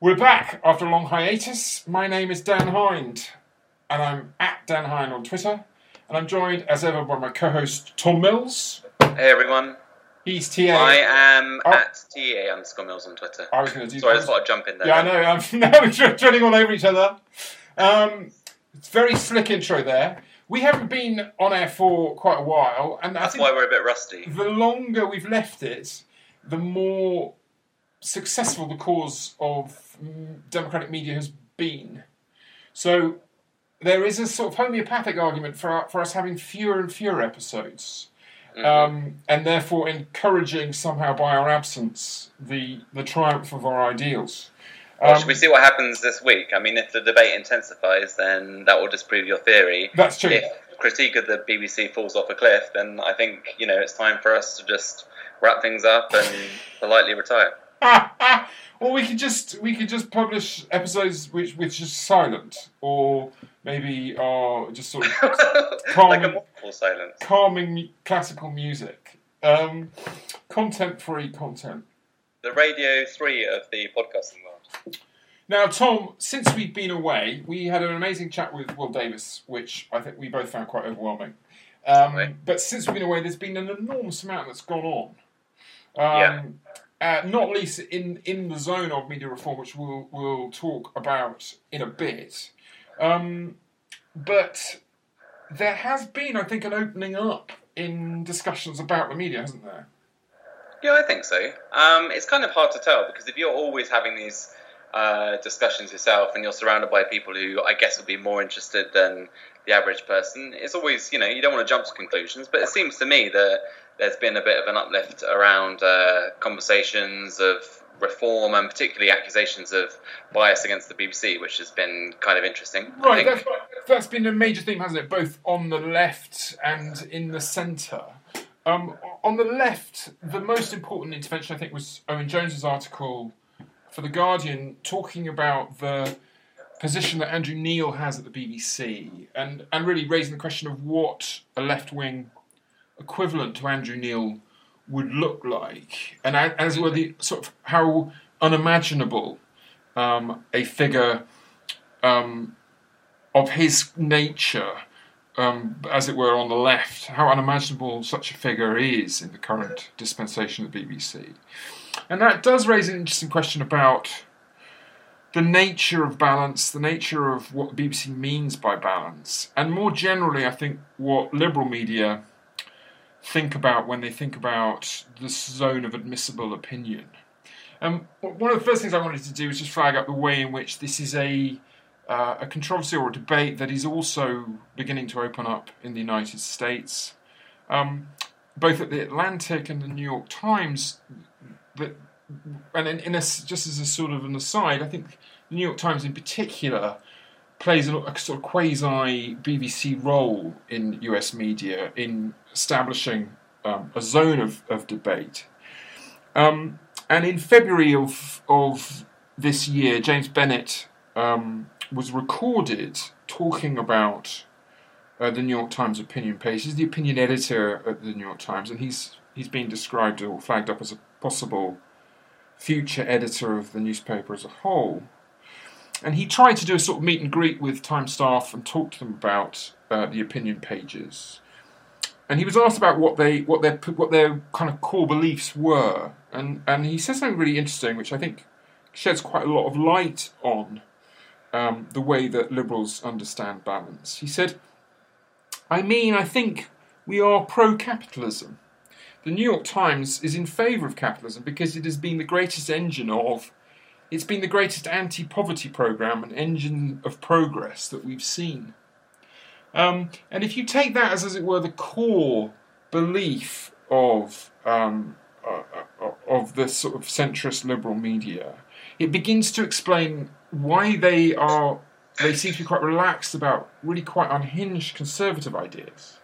We're back after a long hiatus. My name is Dan Hind, and I'm at Dan Hind on Twitter. And I'm joined, as ever, by my co-host Tom Mills. Hey everyone, He's TA. I am Oh. at TA underscore Mills on Twitter. I was going to do. Sorry, I just thought I'd jump in there. Yeah, I know. I'm now we're tre- treading all over each other. Um, it's very slick intro there. We haven't been on air for quite a while, and That's why we're a bit rusty. the longer we've left it, the more successful the cause of mm, democratic media has been. So there is a sort of homeopathic argument for for us having fewer and fewer episodes, Mhm. um, and therefore encouraging somehow by our absence the the triumph of our ideals. well, Um, should we see what happens this week? I mean, if the debate intensifies, then that will disprove your theory. that's true. If critique of the BBC falls off a cliff, then I think you know it's time for us to just wrap things up and politely retire. or we could just we could just publish episodes which which is silent, or maybe are just sort of like mournful silence. calming classical music, um, content-free content. The Radio Three of the podcasting world. Now, Tom, since we've been away, we had an amazing chat with Will Davies, which I think we both found quite overwhelming. Um, Right. But since we've been away, there's been an enormous amount that's gone on. Um, uh, not least in, in the zone of media reform, which we'll, we'll talk about in a bit. Um, but there has been, I think, an opening up in discussions about the media, hasn't there? Yeah, I think so. Um, it's kind of hard to tell because if you're always having these uh, discussions yourself and you're surrounded by people who I guess would be more interested than the average person, it's always, you know, you don't want to jump to conclusions, but it seems to me that there's been a bit of an uplift around uh, conversations of reform and particularly accusations of bias against the BBC, which has been kind of interesting. Right, that's, that's been a major theme, hasn't it? Both on the left and in the centre. Um, on the left, the most important intervention, I think, was Owen Jones's article for The Guardian talking about the position that Andrew Neil has at the BBC and, and really raising the question of what a left wing equivalent to Andrew Neil would look like, and as well the sort of how unimaginable um, a figure um, of his nature, um, as it were, on the left, how unimaginable such a figure is in the current dispensation of the BBC. And that does raise an interesting question about the nature of balance, the nature of what the BBC means by balance, and more generally, I think what liberal media think about when they think about the zone of admissible opinion. Um, one of the first things I wanted to do was just flag up the way in which this is a uh, a controversy or a debate that is also beginning to open up in the United States. Um, both at the Atlantic and the New York Times, that, and in, in a, just as a sort of an aside, I think the New York Times in particular plays a, sort of quasi BBC role in US media in establishing um, a zone of, of debate. Um, and in February of, of this year, James Bennet um, was recorded talking about uh, the New York Times opinion page. He's the opinion editor at the New York Times, and he's he's been described or flagged up as a possible future editor of the newspaper as a whole. And he tried to do a sort of meet and greet with Times staff and talk to them about uh, the opinion pages. And he was asked about what they what their what their kind of core beliefs were, and and he said something really interesting, which I think sheds quite a lot of light on um, the way that liberals understand balance. He said, I mean, I think we are pro capitalism. The New York Times is in favour of capitalism because it has been the greatest engine of, it's been the greatest anti poverty programme and engine of progress that we've seen. Um, and if you take that as, as it were, the core belief of, um, uh, uh, of the sort of centrist liberal media, it begins to explain why they are they seem to be quite relaxed about really quite unhinged conservative ideas.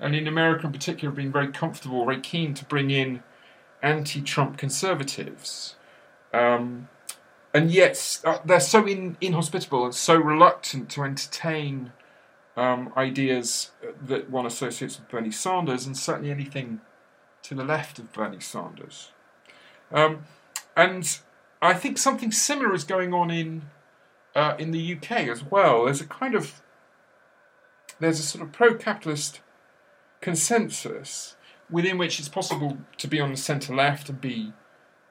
And in America in particular, been very comfortable, very keen to bring in anti Trump conservatives. Um, and yet, uh, they're so in, inhospitable and so reluctant to entertain um, ideas that one associates with Bernie Sanders, and certainly anything to the left of Bernie Sanders. Um, and I think something similar is going on in uh, in the UK as well. There's a kind of there's a sort of pro-capitalist consensus within which it's possible to be on the centre left and be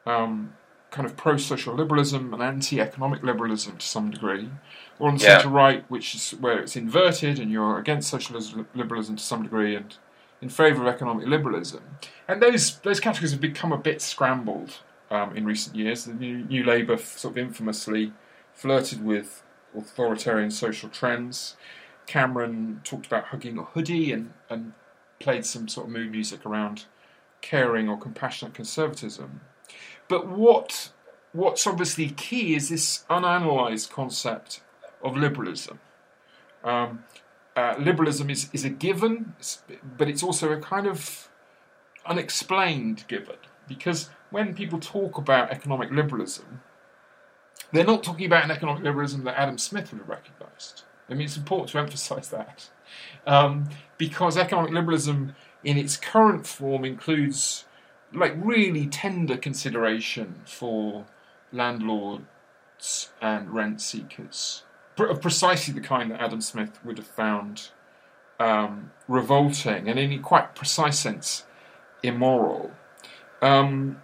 um, kind of pro-social liberalism and anti-economic liberalism to some degree, or on the yeah. centre right, which is where it's inverted and you're against social liberalism to some degree and in favour of economic liberalism. And those those categories have become a bit scrambled um, in recent years. The New, New Labour sort of infamously flirted with authoritarian social trends. Cameron talked about hugging a hoodie and, and played some sort of mood music around caring or compassionate conservatism. But what what's obviously key is this unanalyzed concept of liberalism. Um, uh, liberalism is, is a given, but it's also a kind of unexplained given because when people talk about economic liberalism, they're not talking about an economic liberalism that Adam Smith would have recognised. I mean, it's important to emphasise that. Um, because economic liberalism in its current form includes like really tender consideration for landlords and rent seekers of precisely the kind that Adam Smith would have found um, revolting and in a quite precise sense immoral. Um,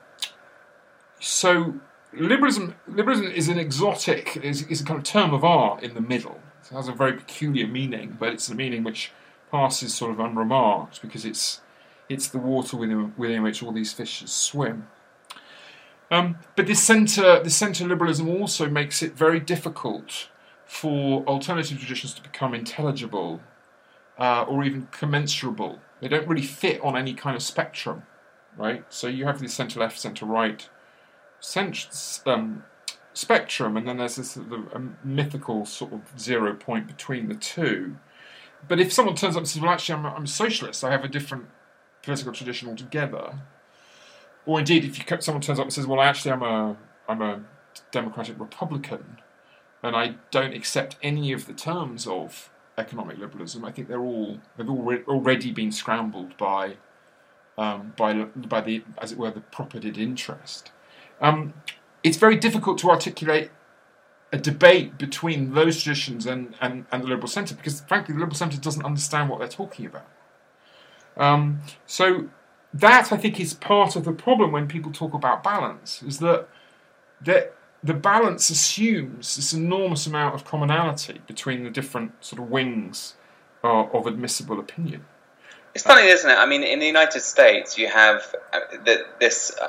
so liberalism, liberalism is an exotic, is, is a kind of term of art in the middle. It has a very peculiar meaning, but it's a meaning which passes sort of unremarked because it's it's the water within, within which all these fishes swim. Um, but this centre, this centre liberalism also makes it very difficult for alternative traditions to become intelligible uh, or even commensurable. They don't really fit on any kind of spectrum, right? So you have the centre left, centre right cent- um, spectrum, and then there's this sort of, um, mythical sort of zero point between the two. But if someone turns up and says, "Well, actually, I'm I'm a socialist. I have a different political tradition altogether," or indeed, if you, someone turns up and says, "Well, I actually, I'm a I'm a democratic Republican," and I don't accept any of the terms of economic liberalism, I think they're all they've already been scrambled by um, by by the as it were the propertied interest. Um, it's very difficult to articulate a debate between those traditions and, and, and the liberal centre because, frankly, the liberal centre doesn't understand what they're talking about. Um, so that I think is part of the problem when people talk about balance is that that the balance assumes this enormous amount of commonality between the different sort of wings uh, of admissible opinion. It's funny, isn't it? I mean, in the United States, you have uh, this uh,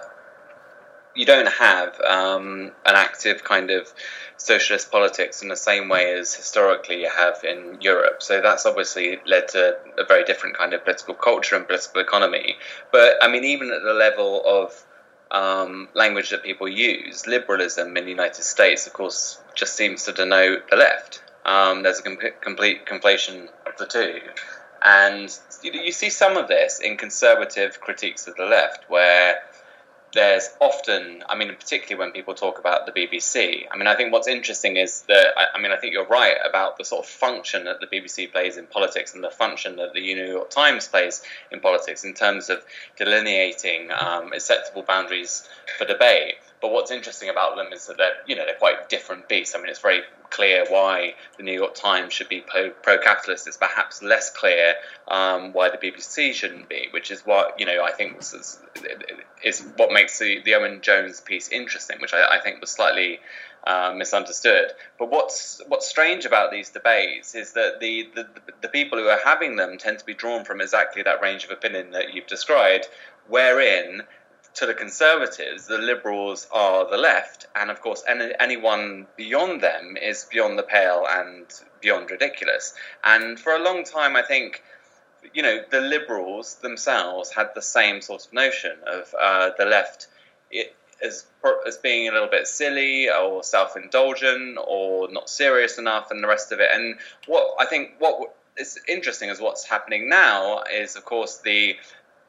you don't have um, an active kind of socialist politics in the same way as historically you have in Europe. So that's obviously led to a very different kind of political culture and political economy. But I mean, even at the level of um, language that people use, liberalism in the United States, of course, just seems to denote the left. Um, there's a com- complete conflation of the two. And you, you see some of this in conservative critiques of the left, where there's often, I mean, particularly when people talk about the BBC. I mean, I think what's interesting is that, I, mean, I think you're right about the sort of function that the BBC plays in politics and the function that the New York Times plays in politics in terms of delineating um, acceptable boundaries for debate. But what's interesting about them is that they're, you know, they're quite different beasts. I mean, it's very clear why the New York Times should be pro capitalist. It's perhaps less clear um, why the BBC shouldn't be, which is what, you know, I think is, is what makes the, the Owen Jones piece interesting, which I, I think was slightly uh, misunderstood. But what's what's strange about these debates is that the, the, the people who are having them tend to be drawn from exactly that range of opinion that you've described, wherein to the Conservatives, the Liberals are the left, and of course, any, anyone beyond them is beyond the pale and beyond ridiculous. And for a long time, I think, you know, the Liberals themselves had the same sort of notion of uh, the left. As as being a little bit silly or self-indulgent or not serious enough, and the rest of it. And what I think what is interesting is what's happening now is, of course, the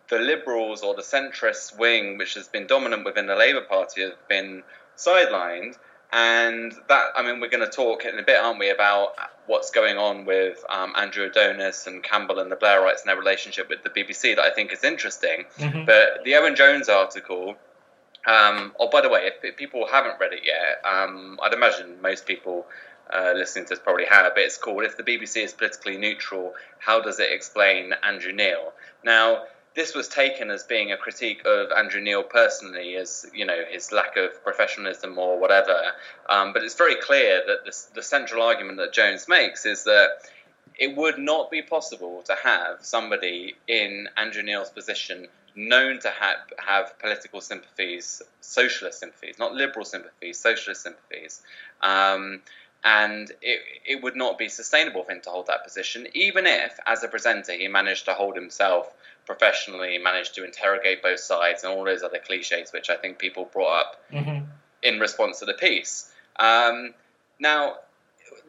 the liberals or the centrist wing, which has been dominant within the Labour Party, have been sidelined. And that, I mean, we're going to talk in a bit, aren't we, about what's going on with um, Andrew Adonis and Campbell and the Blairites and their relationship with the BBC that I think is interesting. Mm-hmm. But the Owen Jones article, um, oh, by the way, if, people haven't read it yet, um, I'd imagine most people uh, listening to this probably have, but it's called If the BBC is Politically Neutral, How Does It Explain Andrew Neil? Now, this was taken as being a critique of Andrew Neil personally, as you know his lack of professionalism or whatever. Um, but it's very clear that this, the central argument that Jones makes is that it would not be possible to have somebody in Andrew Neil's position known to have, have political sympathies, socialist sympathies, not liberal sympathies, socialist sympathies. Um, and it, it would not be sustainable for him to hold that position, even if, as a presenter, he managed to hold himself professionally, managed to interrogate both sides, and all those other cliches which I think people brought up mm-hmm. in response to the piece. Um, now,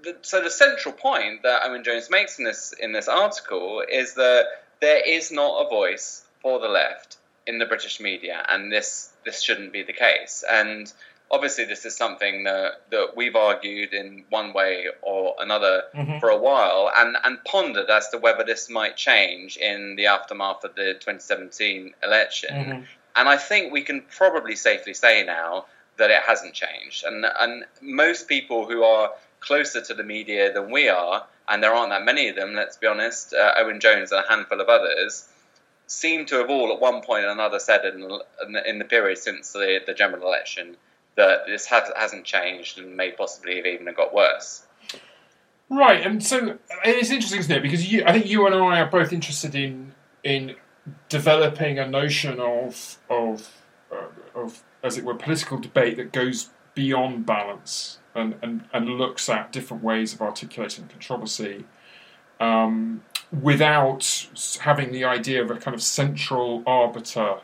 the, so the central point that Owen Jones makes in this in this article is that there is not a voice for the left in the British media, and this this shouldn't be the case. And obviously this is something that, that we've argued in one way or another mm-hmm. for a while and, and pondered as to whether this might change in the aftermath of the 2017 election. Mm-hmm. And I think we can probably safely say now that it hasn't changed. And, and most people who are closer to the media than we are, and there aren't that many of them, let's be honest, uh, Owen Jones and a handful of others, seem to have all at one point or another said in, in the period since the, the general election that this has, hasn't changed and may possibly have even got worse. Right, and so it's interesting, isn't it? Because you, I think you and I are both interested in in developing a notion of of uh, of as it were political debate that goes beyond balance and, and, and looks at different ways of articulating controversy um, without having the idea of a kind of central arbiter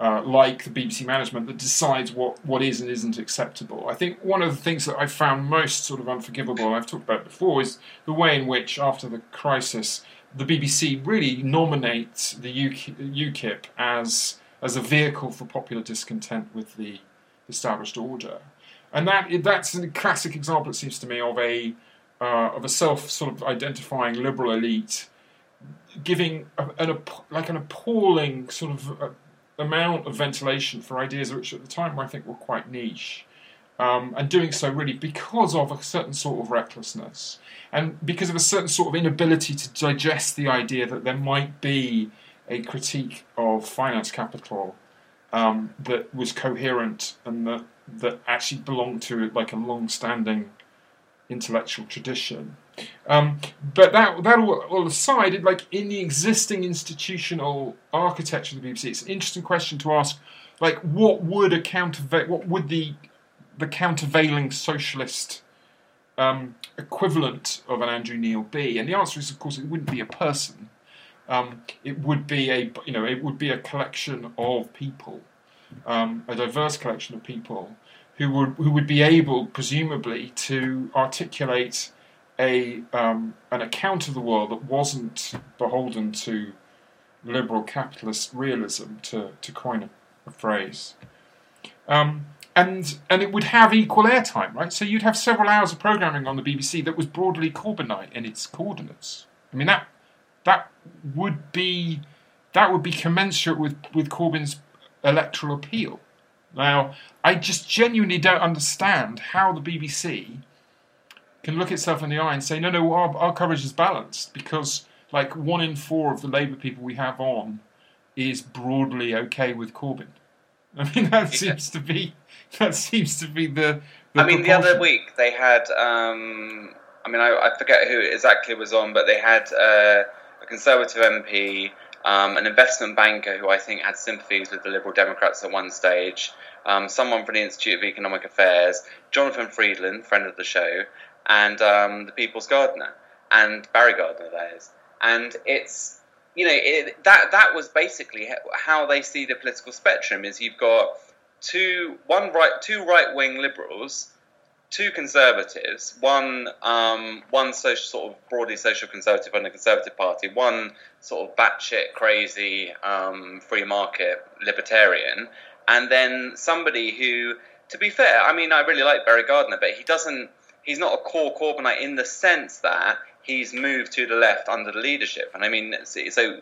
uh, like the BBC management that decides what, what is and isn't acceptable. I think one of the things that I found most sort of unforgivable, I've talked about before, is the way in which, after the crisis, the BBC really nominates the UKIP as as a vehicle for popular discontent with the established order, and that that's a classic example, it seems to me, of a uh, of a self sort of identifying liberal elite giving an like an appalling sort of uh, amount of ventilation for ideas which at the time I think were quite niche. Um, and doing so really because of a certain sort of recklessness and because of a certain sort of inability to digest the idea that there might be a critique of finance capital um, that was coherent and that that actually belonged to like a long-standing intellectual tradition. Um, but that that all, all aside, like in the existing institutional architecture of the BBC, it's an interesting question to ask. Like, what would a counterva- what would the the countervailing socialist um, equivalent of an Andrew Neil be? And the answer is, of course, it wouldn't be a person. Um, it would be a you know it would be a collection of people, um, a diverse collection of people who would who would be able, presumably, to articulate a um, an account of the world that wasn't beholden to liberal capitalist realism, to to coin a, a phrase. Um, and and it would have equal airtime, right? So you'd have several hours of programming on the BBC that was broadly Corbynite in its coordinates. I mean that that would be that would be commensurate with with Corbyn's electoral appeal. Now, I just genuinely don't understand how the BBC can look itself in the eye and say, no, no, our, our coverage is balanced because, like, one in four of the Labour people we have on is broadly okay with Corbyn. I mean, that seems to be that seems to be the. the I mean, the other week they had. Um, I mean, I, I, forget who exactly was on, but they had uh, a Conservative MP um, an investment banker who I think had sympathies with the Liberal Democrats at one stage, um, someone from the Institute of Economic Affairs, Jonathan Freedland, friend of the show, and um, the People's Gardener, and Barry Gardiner, that is. And it's, you know, it, that, that was basically how they see the political spectrum is you've got two one right two right wing liberals, two conservatives, one um, one social sort of broadly social conservative on the Conservative Party, one sort of batshit crazy um, free market libertarian, and then somebody who, to be fair, I mean I really like Barry Gardiner, but he doesn't. He's not a core Corbynite in the sense that he's moved to the left under the leadership. And I mean, so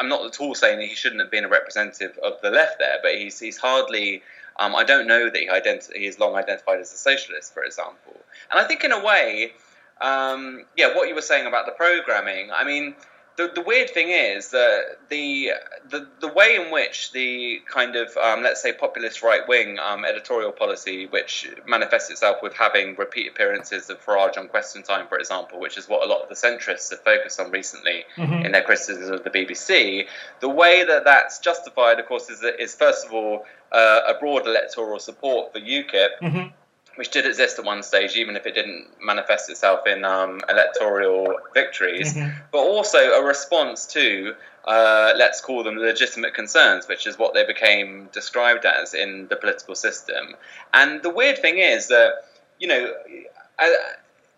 I'm not at all saying that he shouldn't have been a representative of the left there, but he's he's hardly. Um, I don't know that he, identi- he is long identified as a socialist, for example. And I think, in a way, um, yeah, what you were saying about the programming. I mean, the, the weird thing is that the, the the way in which the kind of um, let's say populist right wing um, editorial policy, which manifests itself with having repeat appearances of Farage on Question Time, for example, which is what a lot of the centrists have focused on recently mm-hmm. in their criticism of the BBC. The way that that's justified, of course, is is first of all uh, a broad electoral support for UKIP. Mm-hmm which did exist at one stage, even if it didn't manifest itself in um, electoral victories, mm-hmm. but also a response to, uh, let's call them legitimate concerns, which is what they became described as in the political system. And the weird thing is that, you know, uh,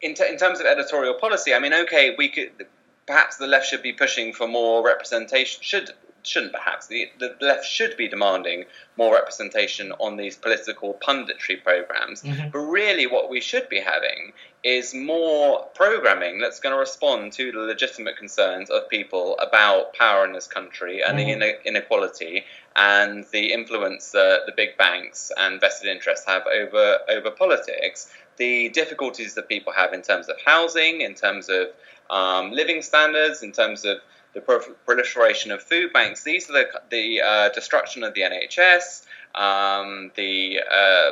in, t- in terms of editorial policy, I mean, okay, we could perhaps the left should be pushing for more representation, should shouldn't perhaps the, the left should be demanding more representation on these political punditry programs mm-hmm. but really what we should be having is more programming that's going to respond to the legitimate concerns of people about power in this country and mm-hmm. the inequality and the influence that the big banks and vested interests have over over politics the difficulties that people have in terms of housing in terms of um, living standards in terms of the proliferation of food banks. These are the, the uh, destruction of the NHS, um, the uh,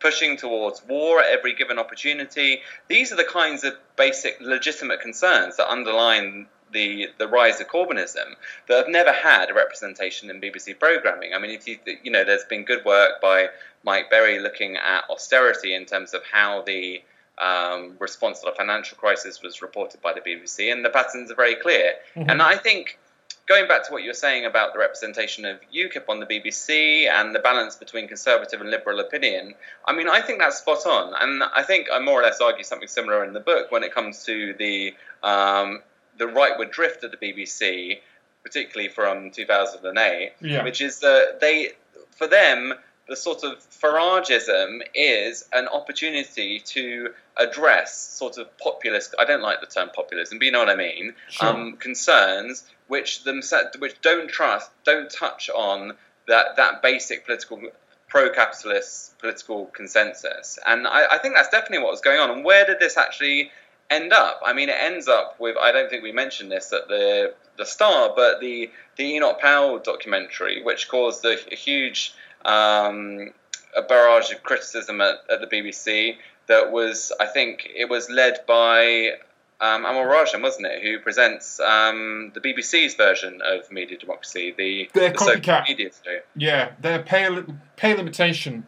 pushing towards war at every given opportunity. These are the kinds of basic legitimate concerns that underline the, the rise of Corbynism that have never had a representation in BBC programming. I mean, if you you know, there's been good work by Mike Berry looking at austerity in terms of how the um, response to the financial crisis was reported by the BBC, and the patterns are very clear. Mm-hmm. And I think going back to what you were saying about the representation of UKIP on the BBC and the balance between conservative and liberal opinion, I mean, I think that's spot on. And I think I more or less argue something similar in the book when it comes to the um, the rightward drift of the BBC, particularly from 2008, yeah. which is that they, for them, the sort of Farageism is an opportunity to address sort of populist. I don't like the term populism, but you know what I mean. Sure. Um, concerns which them which don't trust, don't touch on that that basic political pro-capitalist political consensus, and I, I think that's definitely what was going on. And where did this actually end up? I mean, it ends up with I don't think we mentioned this at the the start, but the the Enoch Powell documentary, which caused a, a huge um, a barrage of criticism at, at, the BBC that was, I think, it was led by um, Amol Rajan, wasn't it, who presents um, the BBC's version of Media Democracy, the, the copycat. Media Yeah, their pay, pay limitation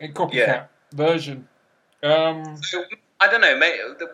copycat yeah. version. Um, so, I don't know.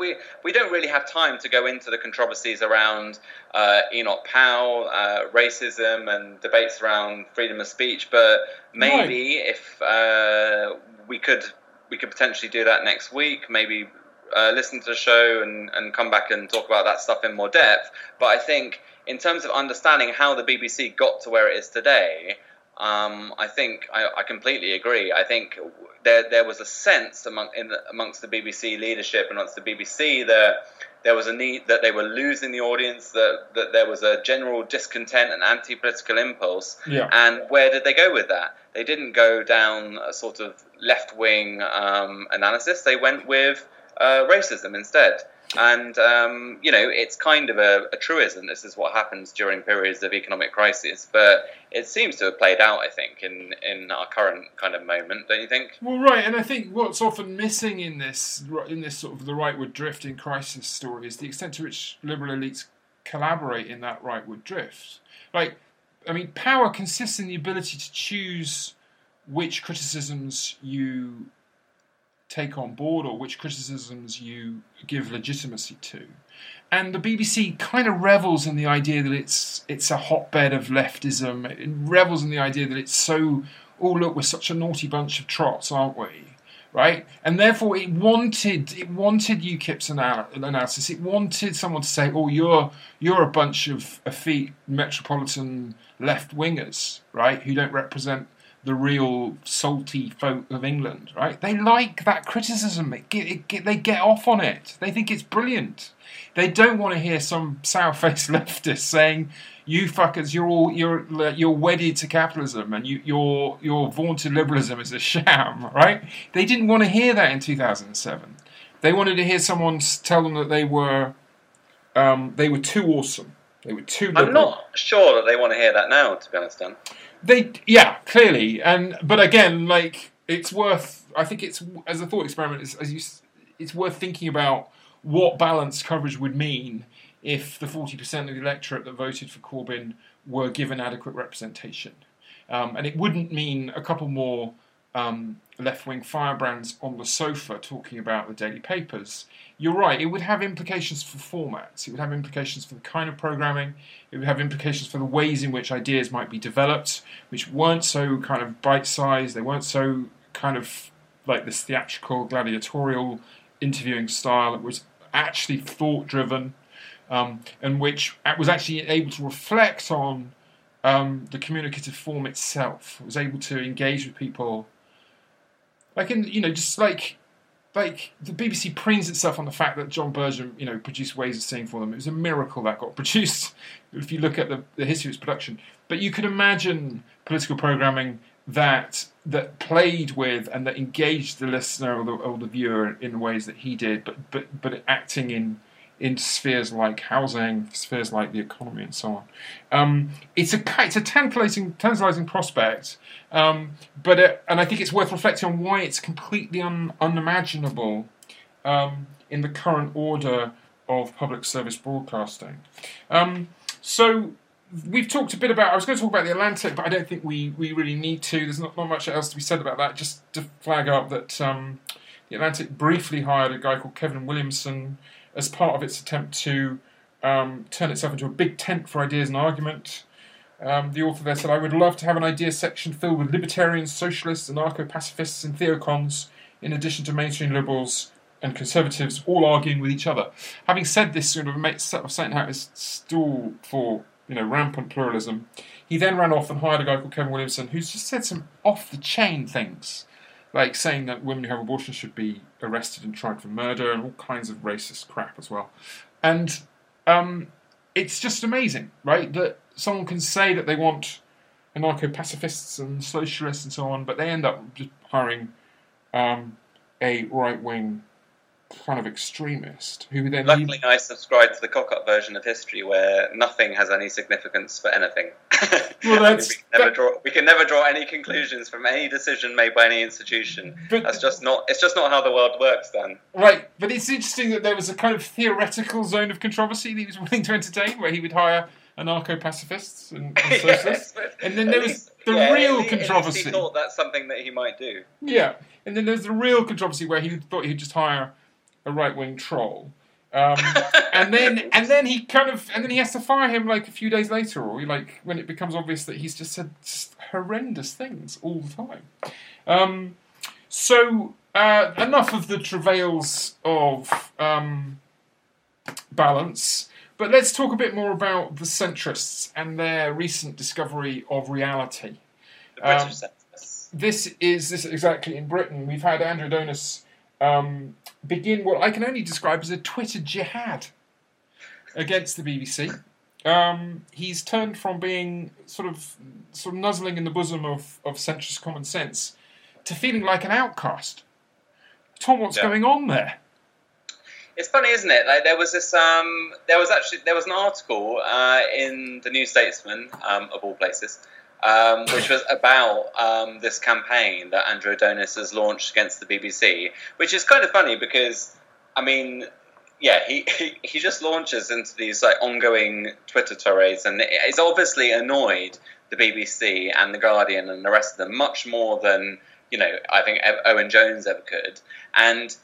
We we don't really have time to go into the controversies around uh, Enoch Powell, uh, racism, and debates around freedom of speech. But maybe right. if uh, we could we could potentially do that next week. Maybe uh, listen to the show and, and come back and talk about that stuff in more depth. But I think in terms of understanding how the BBC got to where it is today, um, I think I, I, completely agree. I think there there was a sense among the, amongst the BBC leadership and amongst the BBC that there was a need that they were losing the audience, that that there was a general discontent and anti-political impulse. Yeah. And where did they go with that? They didn't go down a sort of left-wing um, analysis. They went with uh, racism instead. And, um, you know, it's kind of a, a, truism. This is what happens during periods of economic crisis. But it seems to have played out, I think, in, in our current kind of moment, don't you think? Well, right. And I think what's often missing in this, in this sort of the rightward drift in crisis story is the extent to which liberal elites collaborate in that rightward drift. Like, I mean, power consists in the ability to choose which criticisms you take on board or which criticisms you give legitimacy to. And the BBC kind of revels in the idea that it's it's a hotbed of leftism. It revels in the idea that it's so oh look, we're such a naughty bunch of trots, aren't we? Right, and therefore it wanted it wanted UKIP's anal- analysis. It wanted someone to say, "Oh, you're you're a bunch of effete metropolitan left wingers, right, who don't represent the real salty folk of England, right? They like that criticism. It, it, it, they get off on it. They think it's brilliant. They don't want to hear some sour-faced leftist saying, "You fuckers, you're all you're you're wedded to capitalism, and you, your your vaunted liberalism is a sham." Right? They didn't want to hear that in 2007. They wanted to hear someone tell them that they were um, they were too awesome. They were too. Liberal. I'm not sure that they want to hear that now. To be honest, Dan. They yeah, clearly, and but again, like it's worth. I think it's as a thought experiment. It's, as you, it's worth thinking about what balanced coverage would mean if the 40% of the electorate that voted for Corbyn were given adequate representation. Um, and it wouldn't mean a couple more um, left wing firebrands on the sofa talking about the daily papers. You're right, it would have implications for formats, it would have implications for the kind of programming, it would have implications for the ways in which ideas might be developed, which weren't so kind of bite sized, they weren't so kind of like this theatrical, gladiatorial interviewing style. It was actually thought driven, um, and which was actually able to reflect on um, the communicative form itself. It was able to engage with people, like in you know just like like the BBC preens itself on the fact that John Berger, you know, produced Ways of Seeing for them. It was a miracle that got produced. If you look at the, the history of its production, but you could imagine political programming that that played with and that engaged the listener or the, or the viewer in ways that he did, but but but acting in in spheres like housing, spheres like the economy, and so on. Um, it's a it's a tantalizing tantalizing prospect, um, but it, and I think it's worth reflecting on why it's completely un, unimaginable um, in the current order of public service broadcasting. Um, so we've talked a bit about. I was going to talk about the Atlantic, but I don't think we, we really need to. There's not, not much else to be said about that. Just to flag up that um, the Atlantic briefly hired a guy called Kevin Williamson as part of its attempt to um, turn itself into a big tent for ideas and argument. Um, the author there said, "I would love to have an idea section filled with libertarians, socialists, anarcho-pacifists, and theocons, in addition to mainstream liberals." And conservatives all arguing with each other. Having said this, sort of makes sort of his stall for you know, rampant pluralism. He then ran off and hired a guy called Kevin Williamson, who's just said some off the chain things, like saying that women who have abortions should be arrested and tried for murder and all kinds of racist crap as well. And um, it's just amazing, right? That someone can say that they want anarcho pacifists and socialists and so on, but they end up just hiring um, a right wing kind of extremist who then luckily I subscribe to the cock-up version of history where nothing has any significance for anything. Well, that's, we, can never draw, we can never draw any conclusions from any decision made by any institution. But, that's just not. It's just not how the world works, Dan. Right, but it's interesting that there was a kind of theoretical zone of controversy that he was willing to entertain, where he would hire anarcho-pacifists and, and socialists, yes, and then there was least, the yeah, real at controversy. he thought that's something that he might do. Yeah, and then there's the real controversy where he thought he'd just hire a right wing troll. Um, and then and then he kind of and then he has to fire him like a few days later, or like when it becomes obvious that he's just said just horrendous things all the time. Um, so uh, enough of the travails of um, balance, but let's talk a bit more about the centrists and their recent discovery of reality. The British Um, census. This is this is exactly in Britain. We've had Andrew Adonis um, begin what I can only describe as a Twitter jihad against the BBC. Um, he's turned from being sort of sort of nuzzling in the bosom of, of centrist common sense to feeling like an outcast. Tom, what's Yeah. going on there? It's funny, isn't it? Like there was this, um, there was actually there was an article uh, in the New Statesman, um, of all places, um, which was about um, this campaign that Andrew Adonis has launched against the BBC, which is kind of funny because, I mean, yeah, he, he, he just launches into these like ongoing Twitter tirades, and it's obviously annoyed the BBC and the Guardian and the rest of them much more than you know I think Owen Jones ever could, and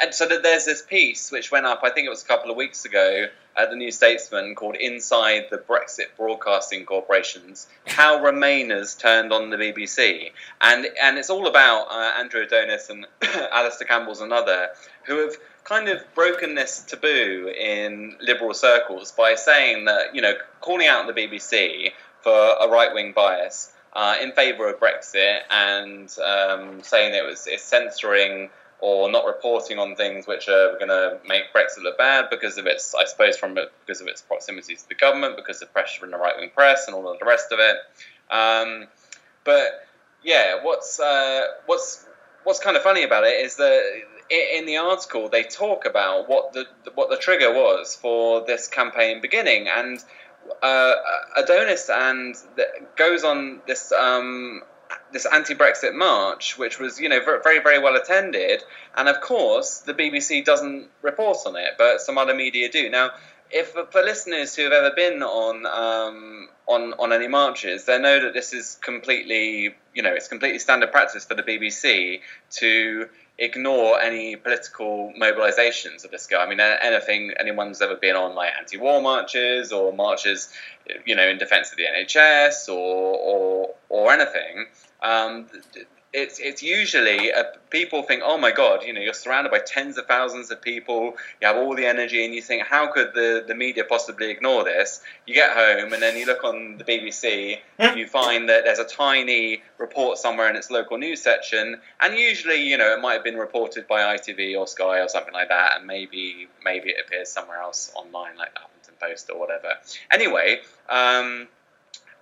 and so that there's this piece which went up, I think it was a couple of weeks ago, at the New Statesman called "Inside the Brexit Broadcasting Corporations: How Remainers Turned on the BBC," and and it's all about uh, Andrew Adonis and Alastair Campbell's another who have kind of broken this taboo in liberal circles by saying that you know calling out the BBC for a right wing bias uh, in favour of Brexit and um, saying it was it's censoring or not reporting on things which are going to make Brexit look bad because of its, I suppose, from because of its proximity to the government, because of pressure from the right wing press, and all of the rest of it. Um, but yeah, what's uh, what's what's kind of funny about it is that in the article they talk about what the what the trigger was for this campaign beginning, and uh, Adonis and goes on this um, this anti-Brexit march, which was you know very very well attended, and of course the BBC doesn't report on it, but some other media do. Now, if for listeners who have ever been on um, on on any marches, they know that this is completely you know it's completely standard practice for the BBC to ignore any political mobilizations of this guy. I mean, anything anyone's ever been on like anti-war marches or marches, you know, in defense of the NHS or or or anything. Um, it's it's usually uh, people think, oh my god, you know, you're surrounded by tens of thousands of people, you have all the energy, and you think, how could the the media possibly ignore this? You get home, and then you look on the BBC, and you find that there's a tiny report somewhere in its local news section, and usually, you know, it might have been reported by ITV or Sky or something like that, and maybe maybe it appears somewhere else online, like the Huffington Post or whatever. Anyway, um,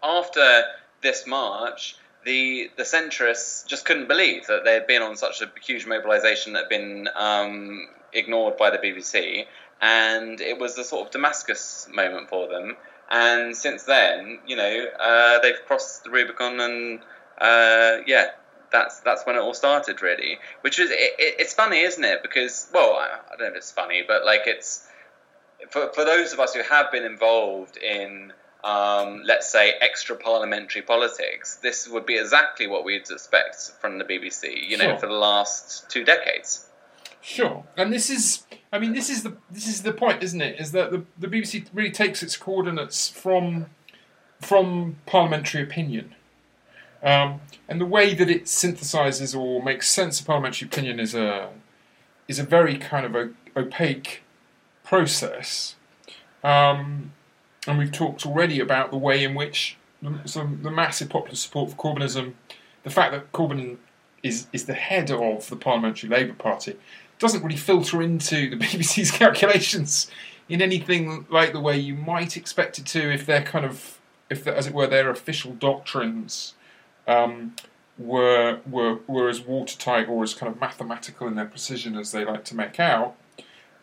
after this march the the centrists just couldn't believe that they had been on such a huge mobilisation that had been um, ignored by the BBC, and it was the sort of Damascus moment for them. And since then, you know, uh, they've crossed the Rubicon, and uh, yeah, that's that's when it all started, really. Which is it, it, it's funny, isn't it? Because well, I, I don't know if it's funny, but like it's for for those of us who have been involved in um, let's say, extra parliamentary politics, this would be exactly what we'd expect from the BBC, you know, sure. for the last two decades. Sure, and this is, I mean, this is the this is the point, isn't it? Is that the, the BBC really takes its coordinates from from parliamentary opinion, um, and the way that it synthesises or makes sense of parliamentary opinion is a is a very kind of opaque process. Um, and we've talked already about the way in which the, some, the massive popular support for Corbynism, the fact that Corbyn is, is the head of the Parliamentary Labour Party, doesn't really filter into the BBC's calculations in anything like the way you might expect it to if they're kind of, if as it were, their official doctrines um, were, were, were as watertight or as kind of mathematical in their precision as they like to make out.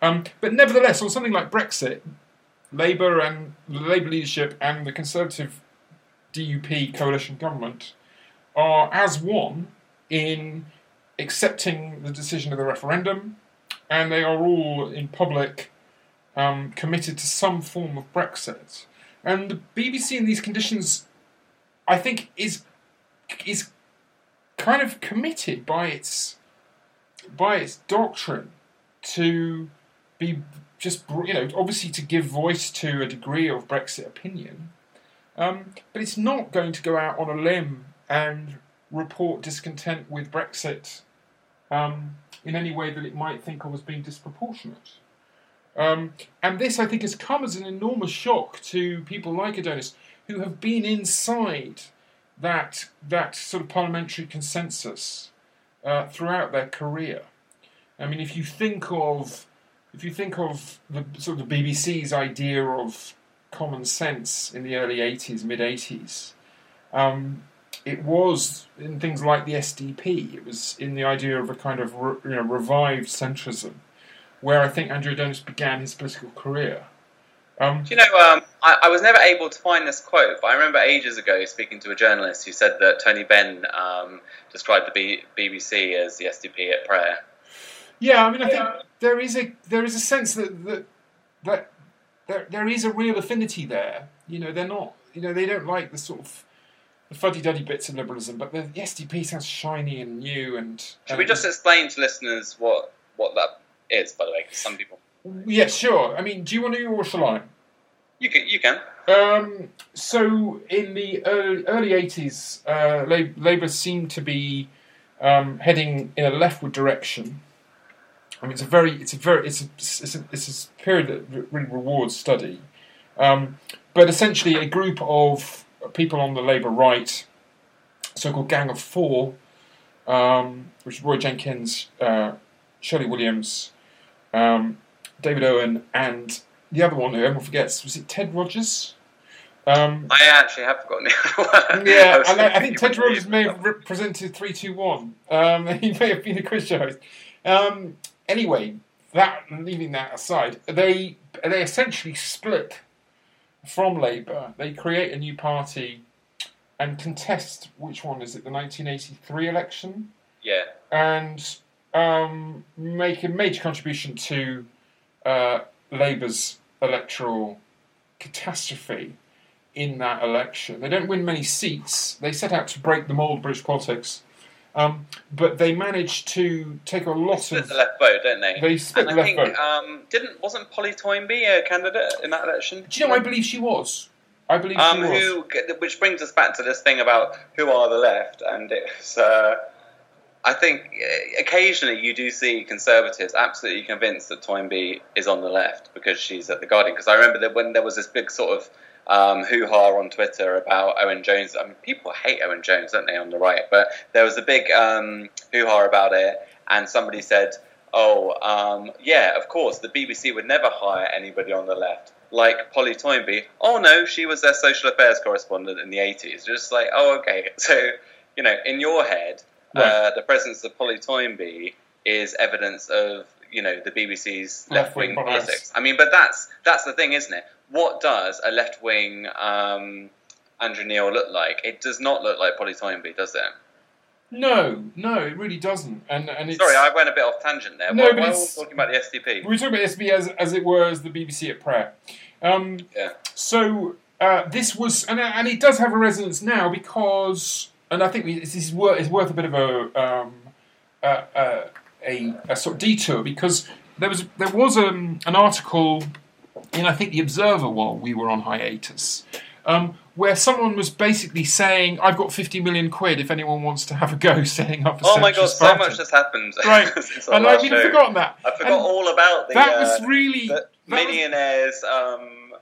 Um, but nevertheless, on something like Brexit, Labour and the Labour leadership and the Conservative DUP coalition government are as one in accepting the decision of the referendum, and they are all in public um, committed to some form of Brexit. And the BBC in these conditions, I think, is is kind of committed by its by its doctrine to be just you know obviously to give voice to a degree of Brexit opinion, um, but it's not going to go out on a limb and report discontent with Brexit um, in any way that it might think of as being disproportionate. Um, and this, I think, has come as an enormous shock to people like Adonis, who have been inside that that sort of parliamentary consensus uh, throughout their career. I mean, if you think of if you think of the sort of the BBC's idea of common sense in the early 80s, mid 80s, um, it was in things like the SDP. It was in the idea of a kind of re, you know, revived centrism, where I think Andrew Adonis began his political career. Um, Do you know, um, I, I, was never able to find this quote, but I remember ages ago speaking to a journalist who said that Tony Benn um, described the B- BBC as the SDP at prayer. Yeah, I mean, I think there is a there is a sense that that, that there, there is a real affinity there. You know, they're not. You know, they don't like the sort of the fuddy-duddy bits of liberalism, but the, the SDP sounds shiny and new. And should we just explain to listeners what what that is? By the way, because some people. Yeah, sure. I mean, do you want to or shall I? You can. You can. Um, so in the early, early 80s, uh, Labour seemed to be um, heading in a leftward direction. I mean, it's a very, it's a very, it's a, it's a, it's a period that really rewards study. Um, but essentially, a group of people on the Labour right, so-called Gang of Four, um, which is Roy Jenkins, uh, Shirley Williams, um, David Owen, and the other one who everyone forgets was it Ted Rogers? Um, I actually have forgotten the other one. yeah, and I, I think Ted Rogers may have represented three two one. Um, he may have been a quiz show host. Um, anyway, that leaving that aside, they they essentially split from Labour. They create a new party and contest which one is it? The 1983 election Yeah. and um, make a major contribution to uh, Labour's electoral catastrophe in that election. They don't win many seats. They set out to break the mould of British politics, um, but they managed to take a lot Split of. the left vote, don't they? They split and the I left think vote. um, didn't wasn't Polly Toynbee a candidate in that election? Do you know? I believe she was. I believe Um, she was. who, which brings us back to this thing about who are the left, and it's. Uh, I think uh, occasionally you do see conservatives absolutely convinced that Toynbee is on the left because she's at the Guardian. Because I remember that when there was this big sort of um, hoo ha on Twitter about Owen Jones. I mean, people hate Owen Jones, don't they, on the right? But there was a big um, hoo ha about it, and somebody said, "Oh, um, yeah, of course, the BBC would never hire anybody on the left." Like Polly Toynbee. Oh no, she was their social affairs correspondent in the eighties. Just like, oh okay. So, you know, in your head, uh, the presence of Polly Toynbee is evidence of you know the BBC's left wing politics. I mean, but that's that's the thing, isn't it? What does a left wing um, Andrew Neil look like? It does not look like Polly Toynbee, does it? No, no, it really doesn't. And and it's Sorry, I went a bit off tangent there. No, why, but why we talking about the SDP? we were talking about SDP as as it were as the BBC at prayer. Um, Yeah. So uh, this was, and, and it does have a resonance now because, and I think we, this is worth, it's worth a bit of a, um, a, a, a, a sort of detour because there was there was um, an article in I think the Observer while we were on hiatus. Um, where someone was basically saying, "I've got fifty million quid if anyone wants to have a go setting up a Oh my god, centrist so much has happened Right. and I've even show. forgotten that. I forgot And all about the, that uh, was really the that was- millionaires um,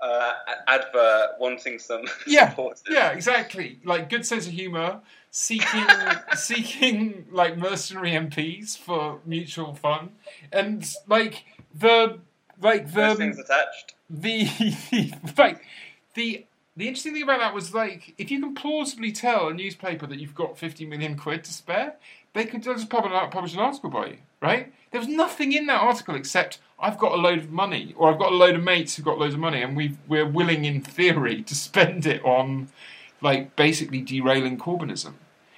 uh, advert wanting some Yeah, supporters. Yeah, exactly. Like good sense of humour, seeking seeking like mercenary MPs for mutual fun, and like the like Those the things um, attached. the like the the interesting thing about that was like if you can plausibly tell a newspaper that you've got fifty million quid to spare, they could just publish, publish an article by you, right? There was nothing in that article except I've got a load of money, or I've got a load of mates who've got loads of money, and we we're willing in theory to spend it on like basically derailing Corbynism.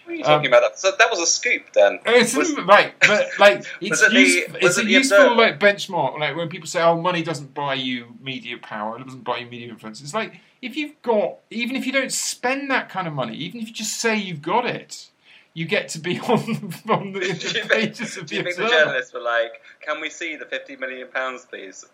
What are you Um, talking about? That? So that was a scoop then. It's Was- right, but like it's it use, was it's it a the useful Observer? like benchmark. Like when people say, "Oh, money doesn't buy you media power, it doesn't buy you media influence." It's like if you've got, even if you don't spend that kind of money, even if you just say you've got it, you get to be on on the, you the think, pages of do you the think the journalists were like, "Can we see the fifty million pounds, please?"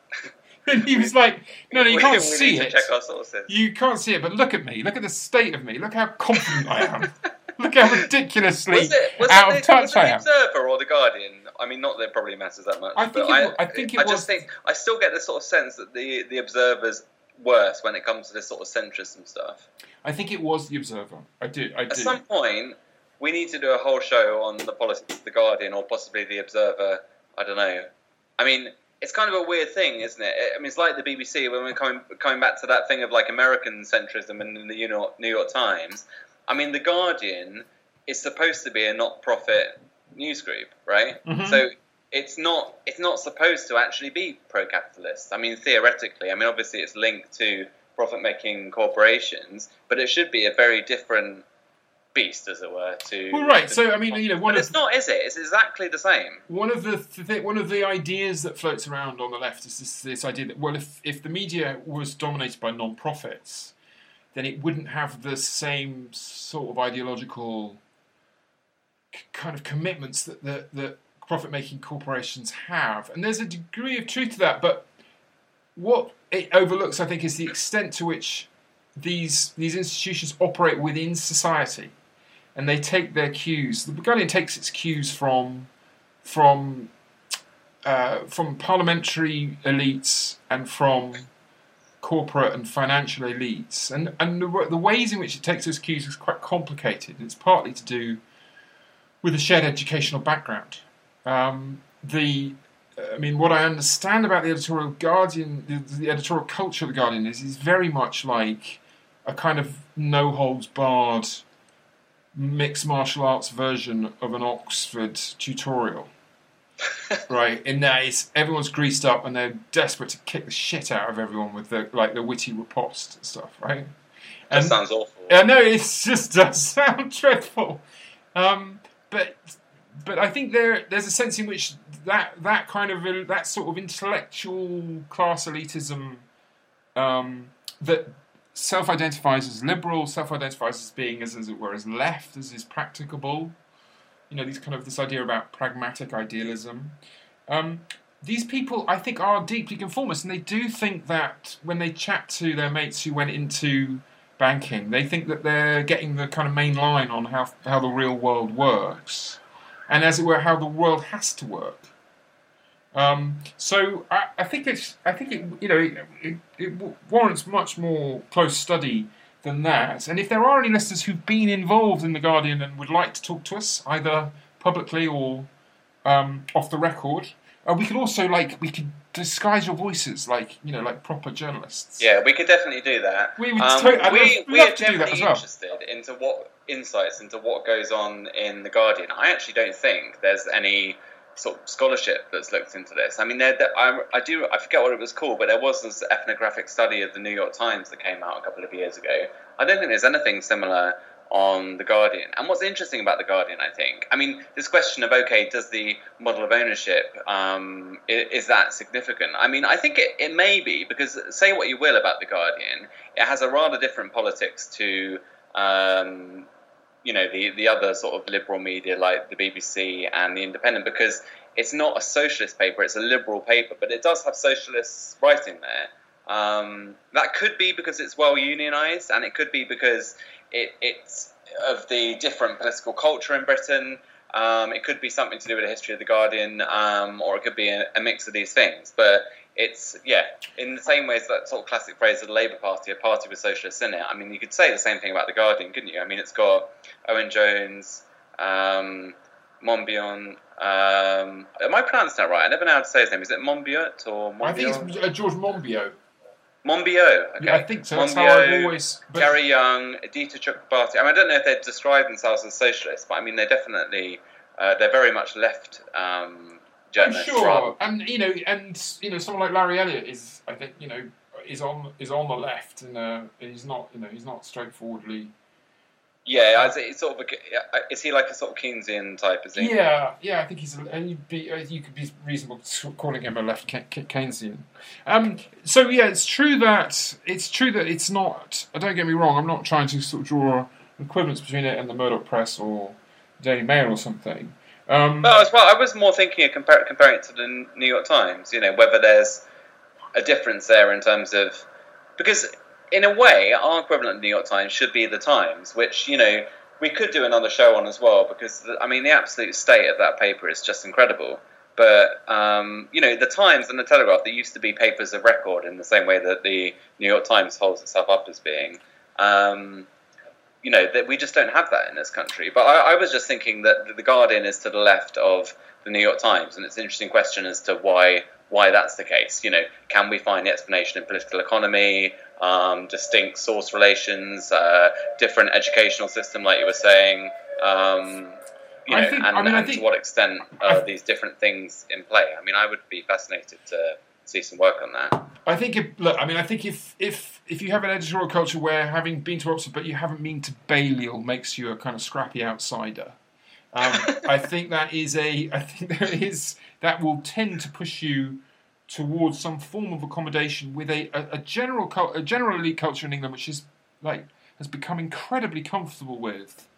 And he was like, "No, no, you we, can't we see it. to check our sources. You can't see it, but look at me. Look at the state of me. Look how confident I am. Look how ridiculously Was it, was out it of the, touch was it I the am." Observer or the Guardian? I mean, not that it probably matters that much. I think but it wa- I think it I was- just think I still get this sort of sense that the the Observer's worse when it comes to this sort of centrism stuff. I think it was the Observer. I do. I do. At some point, we need to do a whole show on the politics of the Guardian or possibly the Observer. I don't know. I mean, it's kind of a weird thing, isn't it? I mean, it's like the BBC when we're coming coming back to that thing of like American centrism and the New York, New York Times. I mean, the Guardian is supposed to be a not-profit news group, right? Mhm. So it's not it's not supposed to actually be pro-capitalist. I mean, theoretically. I mean, obviously, it's linked to profit-making corporations, but it should be a very different beast, as it were. To Well, right. to- So I mean, you know, one but of it's not, is it? It's exactly the same. one of the th- one of the ideas that floats around on the left is this, this idea that well, if if the media was dominated by non-profits, then it wouldn't have the same sort of ideological k- kind of commitments that that, that profit-making corporations have, and there's a degree of truth to that. But what it overlooks, I think, is the extent to which these these institutions operate within society, and they take their cues. The Guardian takes its cues from from uh, from parliamentary elites and from corporate and financial elites, and and the, the ways in which it takes those cues is quite complicated. It's partly to do with a shared educational background. Um, the I mean, what I understand about the editorial Guardian, the, the, editorial culture of the Guardian is, is very much like a kind of no holds barred mixed martial arts version of an Oxford tutorial. Right, in that it's everyone's greased up and they're desperate to kick the shit out of everyone with the like the witty riposte and stuff, right? That and, sounds awful. I know it just does sound dreadful, um, but but I think there there's a sense in which that that kind of that sort of intellectual class elitism um, that self-identifies as liberal, self-identifies as being as, as it were as left, as is practicable. You know, these kind of this idea about pragmatic idealism. Um, these people, I think, are deeply conformist, and they do think that when they chat to their mates who went into banking, they think that they're getting the kind of main line on how how the real world works, and as it were, how the world has to work. Um, so I, I, think it's I think it you know it, it, it, warrants much more close study than that. And if there are any listeners who've been involved in the Guardian and would like to talk to us either publicly or um, off the record, uh, we could also like we could disguise your voices like you know like proper journalists. Yeah, we could definitely do that. We would um, to- we, we are definitely well. interested into what insights into what goes on in the Guardian. I actually don't think there's any sort of scholarship that's looked into this. I mean, there, there, I, I, do I forget what it was called, but there was this ethnographic study of the New York Times that came out a couple of years ago. I don't think there's anything similar on the Guardian. And what's interesting about the Guardian, I think, I mean, this question of okay, does the model of ownership um, is, is, that significant? I mean, I think it, it may be because say what you will about the Guardian, it has a rather different politics to um, you know the the other sort of liberal media like the BBC and the Independent because it's not a socialist paper; it's a liberal paper, but it does have socialists writing there. Um, that could be because it's well unionized, and it could be because it, it's of the different political culture in Britain. Um, it could be something to do with the history of the Guardian, um, or it could be a, a, mix of these things. But it's yeah, in the same way as that sort of classic phrase of the Labour Party, a party with socialists in it. I mean, you could say the same thing about the Guardian, couldn't you? I mean, it's got Owen Jones, um, Monbiot. Um, am I pronouncing that right? I never know how to say his name. Is it Monbiot or Monbiot? I think it's uh, George Monbiot. Monbiot. Okay. Yeah, I think so. That's Monbiot, how I've always. But... Gary Younge, Aditya Chakrabortty. I mean, I don't know if they describe themselves as socialists, but I mean, they're definitely uh, they're very much left um, journalists. Sure, and you know, and you know, someone like Larry Elliott is, I think, you know, is on is on the left, and uh, he's not, you know, he's not straightforwardly. Yeah, is it sort of a, is he like a sort of Keynesian type? Is he? Yeah, yeah, I think he's. And you'd be, uh, you could be reasonable calling him a left Keynesian. Um, so yeah, it's true that it's true that it's not. Uh, don't get me wrong. I'm not trying to sort of draw equivalence between it and the Murdoch Press or Daily Mail or something. Um, well, as well, I was more thinking of compar- comparing it to the New York Times. You know, whether there's a difference there in terms of because in a way, our equivalent of the New York Times should be the Times, which you know we could do another show on as well because the, I mean the absolute state of that paper is just incredible. But um, you know, the Times and the Telegraph they used to be papers of record in the same way that the New York Times holds itself up as being. Um, you know that we just don't have that in this country. But I, I, was just thinking that the Guardian is to the left of the New York Times, and it's an interesting question as to why why that's the case. You know, can we find the explanation in political economy, um, distinct source relations, uh, different educational system, like you were saying? Um, you know, think, and, I mean, and to what extent are these different things in play? I mean, I would be fascinated to see some work on that. I think if, look, I mean, I think if if if you have an editorial culture where having been to Oxford but you haven't been to Balliol makes you a kind of scrappy outsider, um, I think that is a I think there is that will tend to push you towards some form of accommodation with a, a, a general a general elite culture in England, which is like has become incredibly comfortable with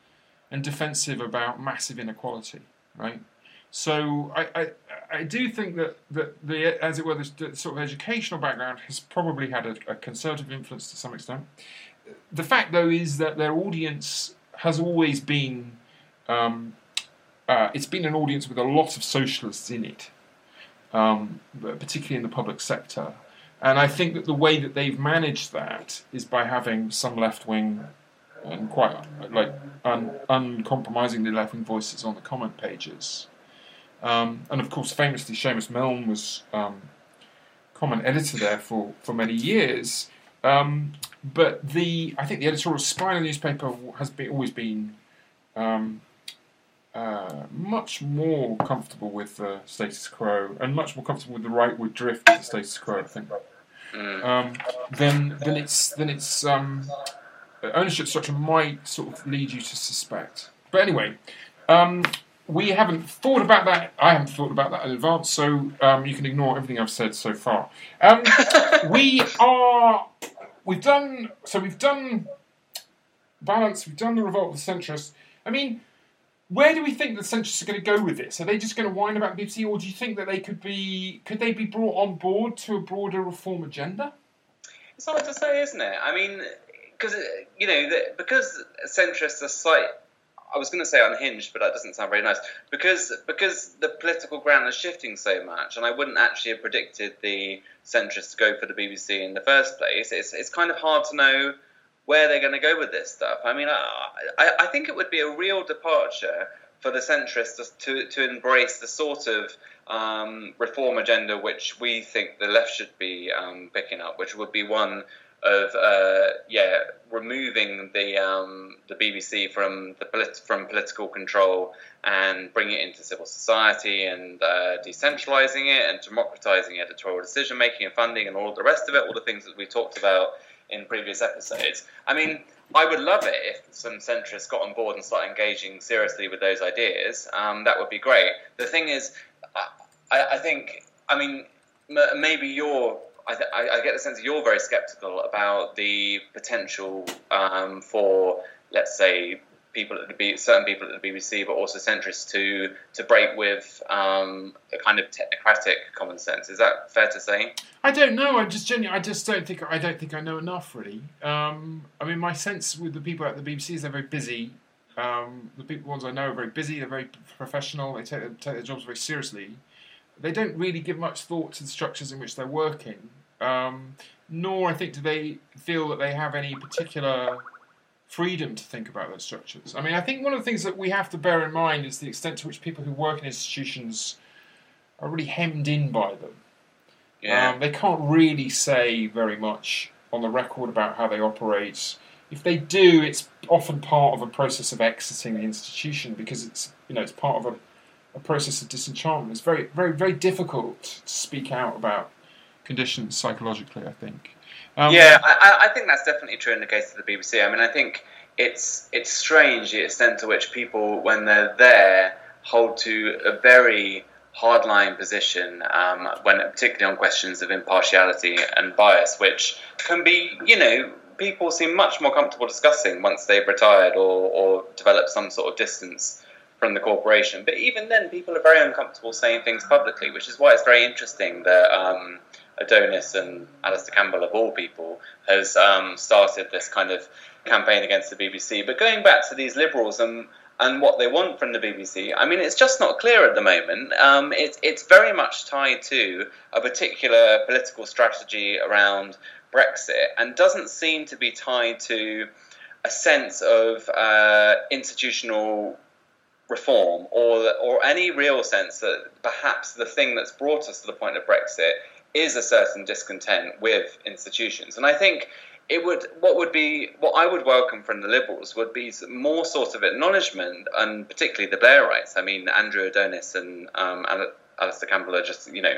and defensive about massive inequality, right? So I, I, I do think that, that the as it were the, sort of educational background has probably had a, a, conservative influence to some extent. The fact though is that their audience has always been um, uh, it's been an audience with a lot of socialists in it, um, particularly in the public sector. And I think that the way that they've managed that is by having some left wing and quite like un, uncompromisingly left wing voices on the comment pages. Um, and of course, famously, Seamus Milne was um, comment editor there for, for many years. Um, but the I think the editorial spine of the newspaper has been, always been um, uh, much more comfortable with the status quo and much more comfortable with the rightward drift of the status quo. I think. Mm. Um, then, then it's then its um, ownership structure might sort of lead you to suspect. But anyway, um, we haven't thought about that. I haven't thought about that in advance, so um, you can ignore everything I've said so far. Um, we are. We've done. So we've done balance. We've done the revolt of the centrists. I mean, where do we think the centrists are going to go with this? Are they just going to whine about BBC, or do you think that they could be could they be brought on board to a broader reform agenda? It's hard to say, isn't it? I mean, because you know, the, because centrists are slight. I was going to say unhinged, but that doesn't sound very nice. Because because the political ground is shifting so much, and I wouldn't actually have predicted the centrists to go for the BBC in the first place. It's it's kind of hard to know where they're going to go with this stuff. I mean, I, I think it would be a real departure for the centrists to, to embrace the sort of um, reform agenda which we think the left should be um, picking up, which would be one of uh, yeah removing the um, the BBC from the polit- from political control and bringing it into civil society and uh, decentralizing it and democratizing editorial decision making and funding and all the rest of it, all the things that we talked about in previous episodes. I mean, I would love it if some centrists got on board and started engaging seriously with those ideas. Um, that would be great. The thing is, I, I think, I mean, maybe you're. I, th- I, get the sense you're very sceptical about the potential um, for, let's say, people at the certain people at the BBC, but also centrists to to break with um, a kind of technocratic common sense. Is that fair to say? I don't know. I just genuinely, I just don't think I don't think I know enough really. Um, I mean, my sense with the people at the BBC is they're very busy. Um, the people ones I know are very busy. They're very professional. They take, take their jobs very seriously. They don't really give much thought to the structures in which they're working. Um, nor I think do they feel that they have any particular freedom to think about those structures. I mean, I think one of the things that we have to bear in mind is the extent to which people who work in institutions are really hemmed in by them. Yeah. Um, they can't really say very much on the record about how they operate. If they do, it's often part of a process of exiting the institution because it's you know it's part of a, a process of disenchantment. It's very very very difficult to speak out about conditions psychologically. I think. Um, yeah, I, I, think that's definitely true in the case of the BBC. I mean, I think it's it's strange the extent to which people, when they're there, hold to a very hardline position, um, when particularly on questions of impartiality and bias, which can be, you know, people seem much more comfortable discussing once they've retired or, or developed some sort of distance from the corporation. But even then, people are very uncomfortable saying things publicly, which is why it's very interesting that. Um, Adonis and Alastair Campbell, of all people, has um, started this kind of campaign against the BBC. But going back to these liberals and and what they want from the BBC, I mean, it's just not clear at the moment. Um, it, it's very much tied to a particular political strategy around Brexit and doesn't seem to be tied to a sense of uh, institutional reform or or any real sense that perhaps the thing that's brought us to the point of Brexit is a certain discontent with institutions. And I think it would what would be what I would welcome from the Liberals would be more sort of acknowledgement, and particularly the Blairites. I mean, Andrew Adonis and um, Alastair Campbell are just you know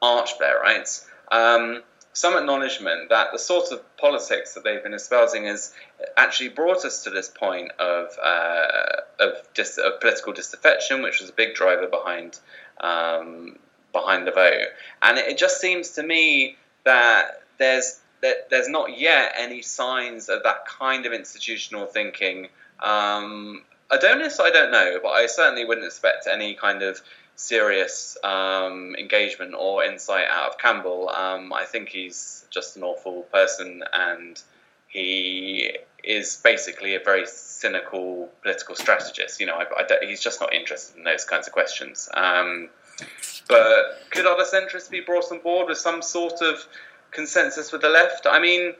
arch Blairites. Um, some acknowledgement that the sort of politics that they've been espousing has actually brought us to this point of uh, of, dis- of political disaffection, which was a big driver behind um, behind the vote. And it just seems to me that there's that there's not yet any signs of that kind of institutional thinking um, Adonis, I don't know, but I certainly wouldn't expect any kind of serious um, engagement or insight out of Campbell. Um, I think he's just an awful person, and he is basically a very cynical political strategist. You know, I, I he's just not interested in those kinds of questions. Um, but could other centrists be brought on board with some sort of consensus with the left? I mean,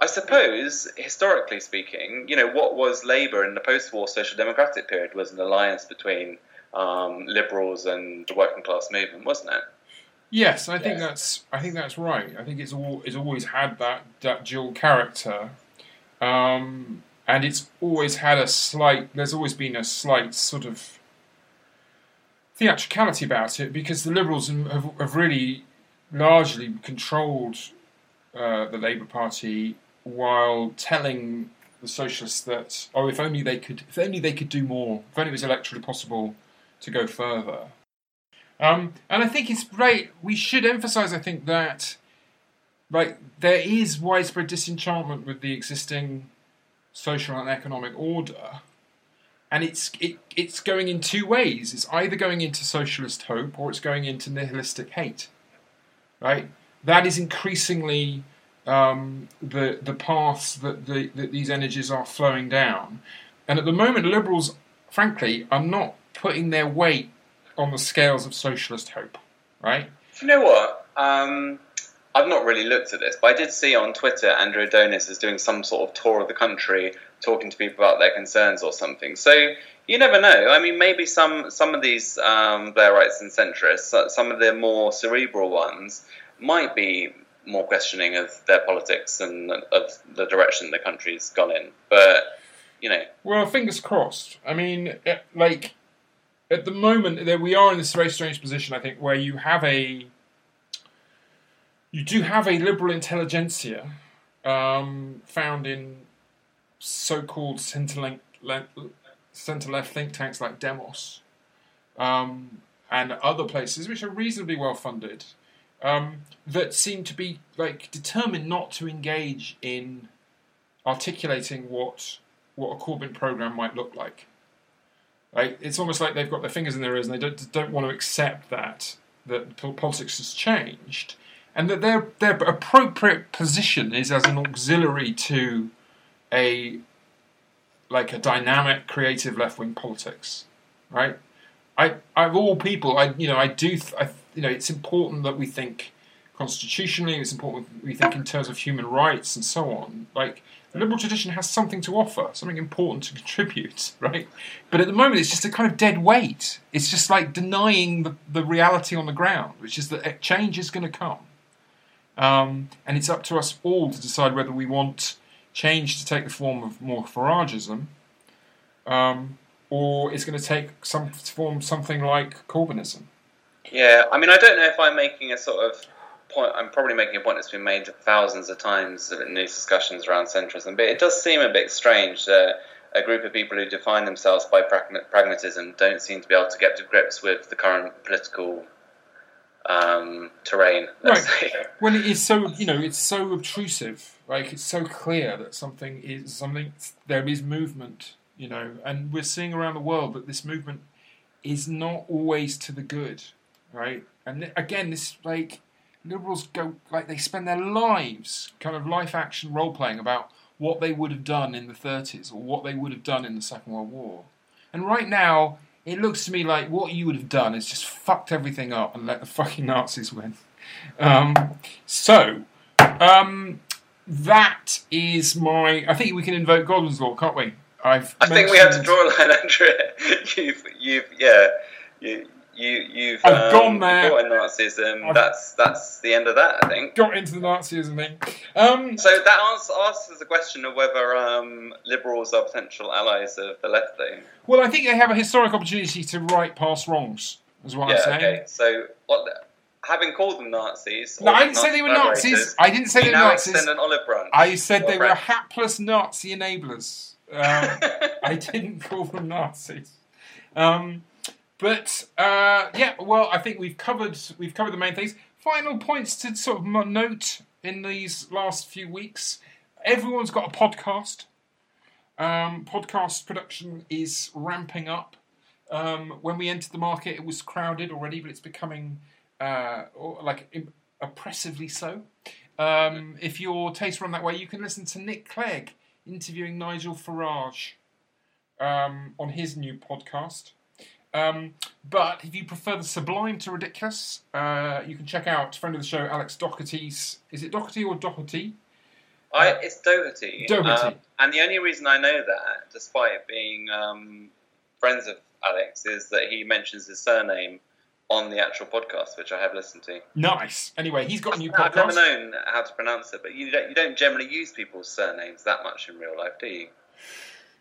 I suppose, historically speaking, you know, what was Labour in the post-war social democratic period was an alliance between um, liberals and the working class movement, wasn't it? Yes, I think that's I think that's right. I think it's all it's always had that that dual character, um, and it's always had a slight. There's always been a slight sort of theatricality about it because the Liberals have, have really largely controlled uh, the Labour Party while telling the socialists that oh, if only they could, if only they could do more, if only it was electorally possible to go further. Um, and I think it's right. We should emphasise, I think, that like there is widespread disenchantment with the existing social and economic order, and it's it, it's going in two ways. It's either going into socialist hope or it's going into nihilistic hate. Right. That is increasingly um, the the paths that, the, that these energies are flowing down, and at the moment, liberals, frankly, are not putting their weight on the scales of socialist hope, right? You know what? Um, I've not really looked at this, but I did see on Twitter Andrew Adonis is doing some sort of tour of the country, talking to people about their concerns or something. So you never know. I mean, maybe some some of these um, Blairites and centrists, some of the more cerebral ones, might be more questioning of their politics and of the direction the country's gone in. But you know, well, fingers crossed. I mean, like at the moment that we are in this very strange position, I think, where you have a you do have a liberal intelligentsia um, found in so-called centre left think tanks like Demos um, and other places, which are reasonably well funded, um, that seem to be like determined not to engage in articulating what what a Corbyn program might look like. Right? It's almost like they've got their fingers in their ears and they don't, don't want to accept that that politics has changed, and that their their appropriate position is as an auxiliary to a like a dynamic, creative left wing politics, right? I, I, of all people, I, you know, I do, th- I, you know, it's important that we think constitutionally. It's important we think in terms of human rights and so on. Like the liberal tradition has something to offer, something important to contribute, right? But at the moment, it's just a kind of dead weight. It's just like denying the, the reality on the ground, which is that change is going to come. Um, and it's up to us all to decide whether we want change to take the form of more Farageism, um, or it's going to take some form something like Corbynism. Yeah, I mean, I don't know if I'm making a sort of point, I'm probably making a point that's been made thousands of times in these discussions around centrism, but it does seem a bit strange that a group of people who define themselves by pragmatism don't seem to be able to get to grips with the current political um, terrain. right. When it is so, you know, it's so obtrusive. Like it's so clear that something is something. There is movement, you know, and we're seeing around the world that this movement is not always to the good, right? And again, this like liberals go like they spend their lives kind of life action role playing about what they would have done in the 30s or what they would have done in the Second World War. And right now, it looks to me like what you would have done is just fucked everything up and let the fucking Nazis win. Um, so, um, that is my. I think we can invoke Godwin's law, can't we? I've I think we have to draw a line under it. you've, you've, yeah, you, you you've I've um, gone there. Got Nazism. I've that's that's the end of that. I think. Got into the Nazism thing. Um, so that answers the question of whether um, liberals are potential allies of the left. Thing. Well, I think they have a historic opportunity to right past wrongs. Is what yeah, I'm saying. Okay. So what? Having called them Nazis. No, I didn't say they were Nazis. I didn't say they were Nazis. extend an olive branch. I said they were hapless Nazi enablers. Um, I didn't call them Nazis. Um, but uh, yeah, well, I think we've covered we've covered the main things. Final points to sort of note in these last few weeks. Everyone's got a podcast. Um, podcast production is ramping up. Um, when we entered the market, it was crowded already, but it's becoming uh, like oppressively so. Um, if your tastes run that way, you can listen to Nick Clegg interviewing Nigel Farage um, on his new podcast. Um, but if you prefer the sublime to ridiculous, uh, you can check out friend of the show Alex Doherty's. Is it Doherty or Doherty? I, it's Doherty. Doherty. Um, and the only reason I know that, despite being um, friends of Alex, is that he mentions his surname on the actual podcast, which I have listened to. Nice. Anyway, he's got a new podcast. I've never known how to pronounce it, but you don't, you don't generally use people's surnames that much in real life, do you?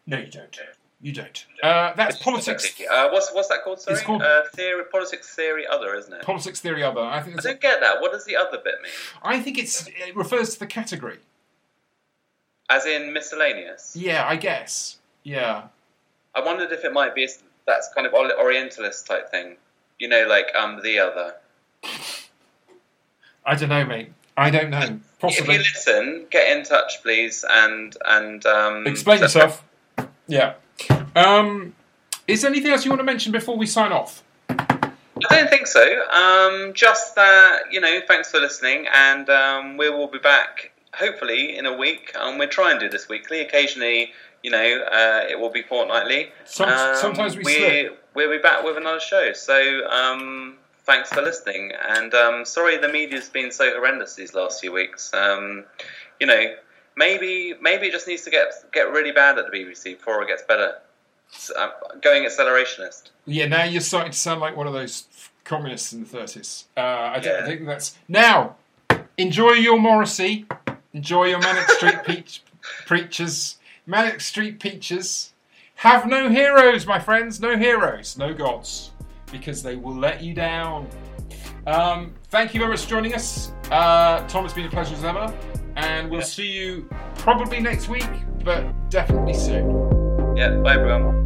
No, you don't. You don't. Uh, that's politics. Uh, what's what's that called? Sorry, It's called- uh, theory, politics theory, other, isn't it? Politics theory other. I think I it's, don't get that. What does the other bit mean? I think it's it refers to the category. As in miscellaneous. Yeah, I guess. Yeah. I wondered if it might be that's kind of Orientalist type thing. You know, like um the other. I don't know, mate. I don't know. Possibly. If you listen, get in touch, please, and and um, Explain so- yourself. Yeah. Um, is there anything else you want to mention before we sign off? I don't think so. Um, just that you know, thanks for listening, and um, we will be back hopefully in a week. Um, we'll try and do this weekly. Occasionally, you know, uh, it will be fortnightly. Some, Um, sometimes we we we'll be back with another show. So um, thanks for listening, and um, sorry the media's been so horrendous these last few weeks. Um, you know, maybe maybe it just needs to get get really bad at the BBC before it gets better. S- uh, going accelerationist. Yeah, now you're starting to sound like one of those communists in the 30s. Uh, I, don't, I think that's. Now, enjoy your Morrissey. Enjoy your Manic Street Peach preachers. Manic Street Peaches. Have no heroes, my friends. No heroes. No gods. Because they will let you down. Um, thank you very much for joining us. Uh, Tom, it's been a pleasure as ever. And we'll Yeah. see you probably next week, but definitely soon. Yeah. Bye everyone.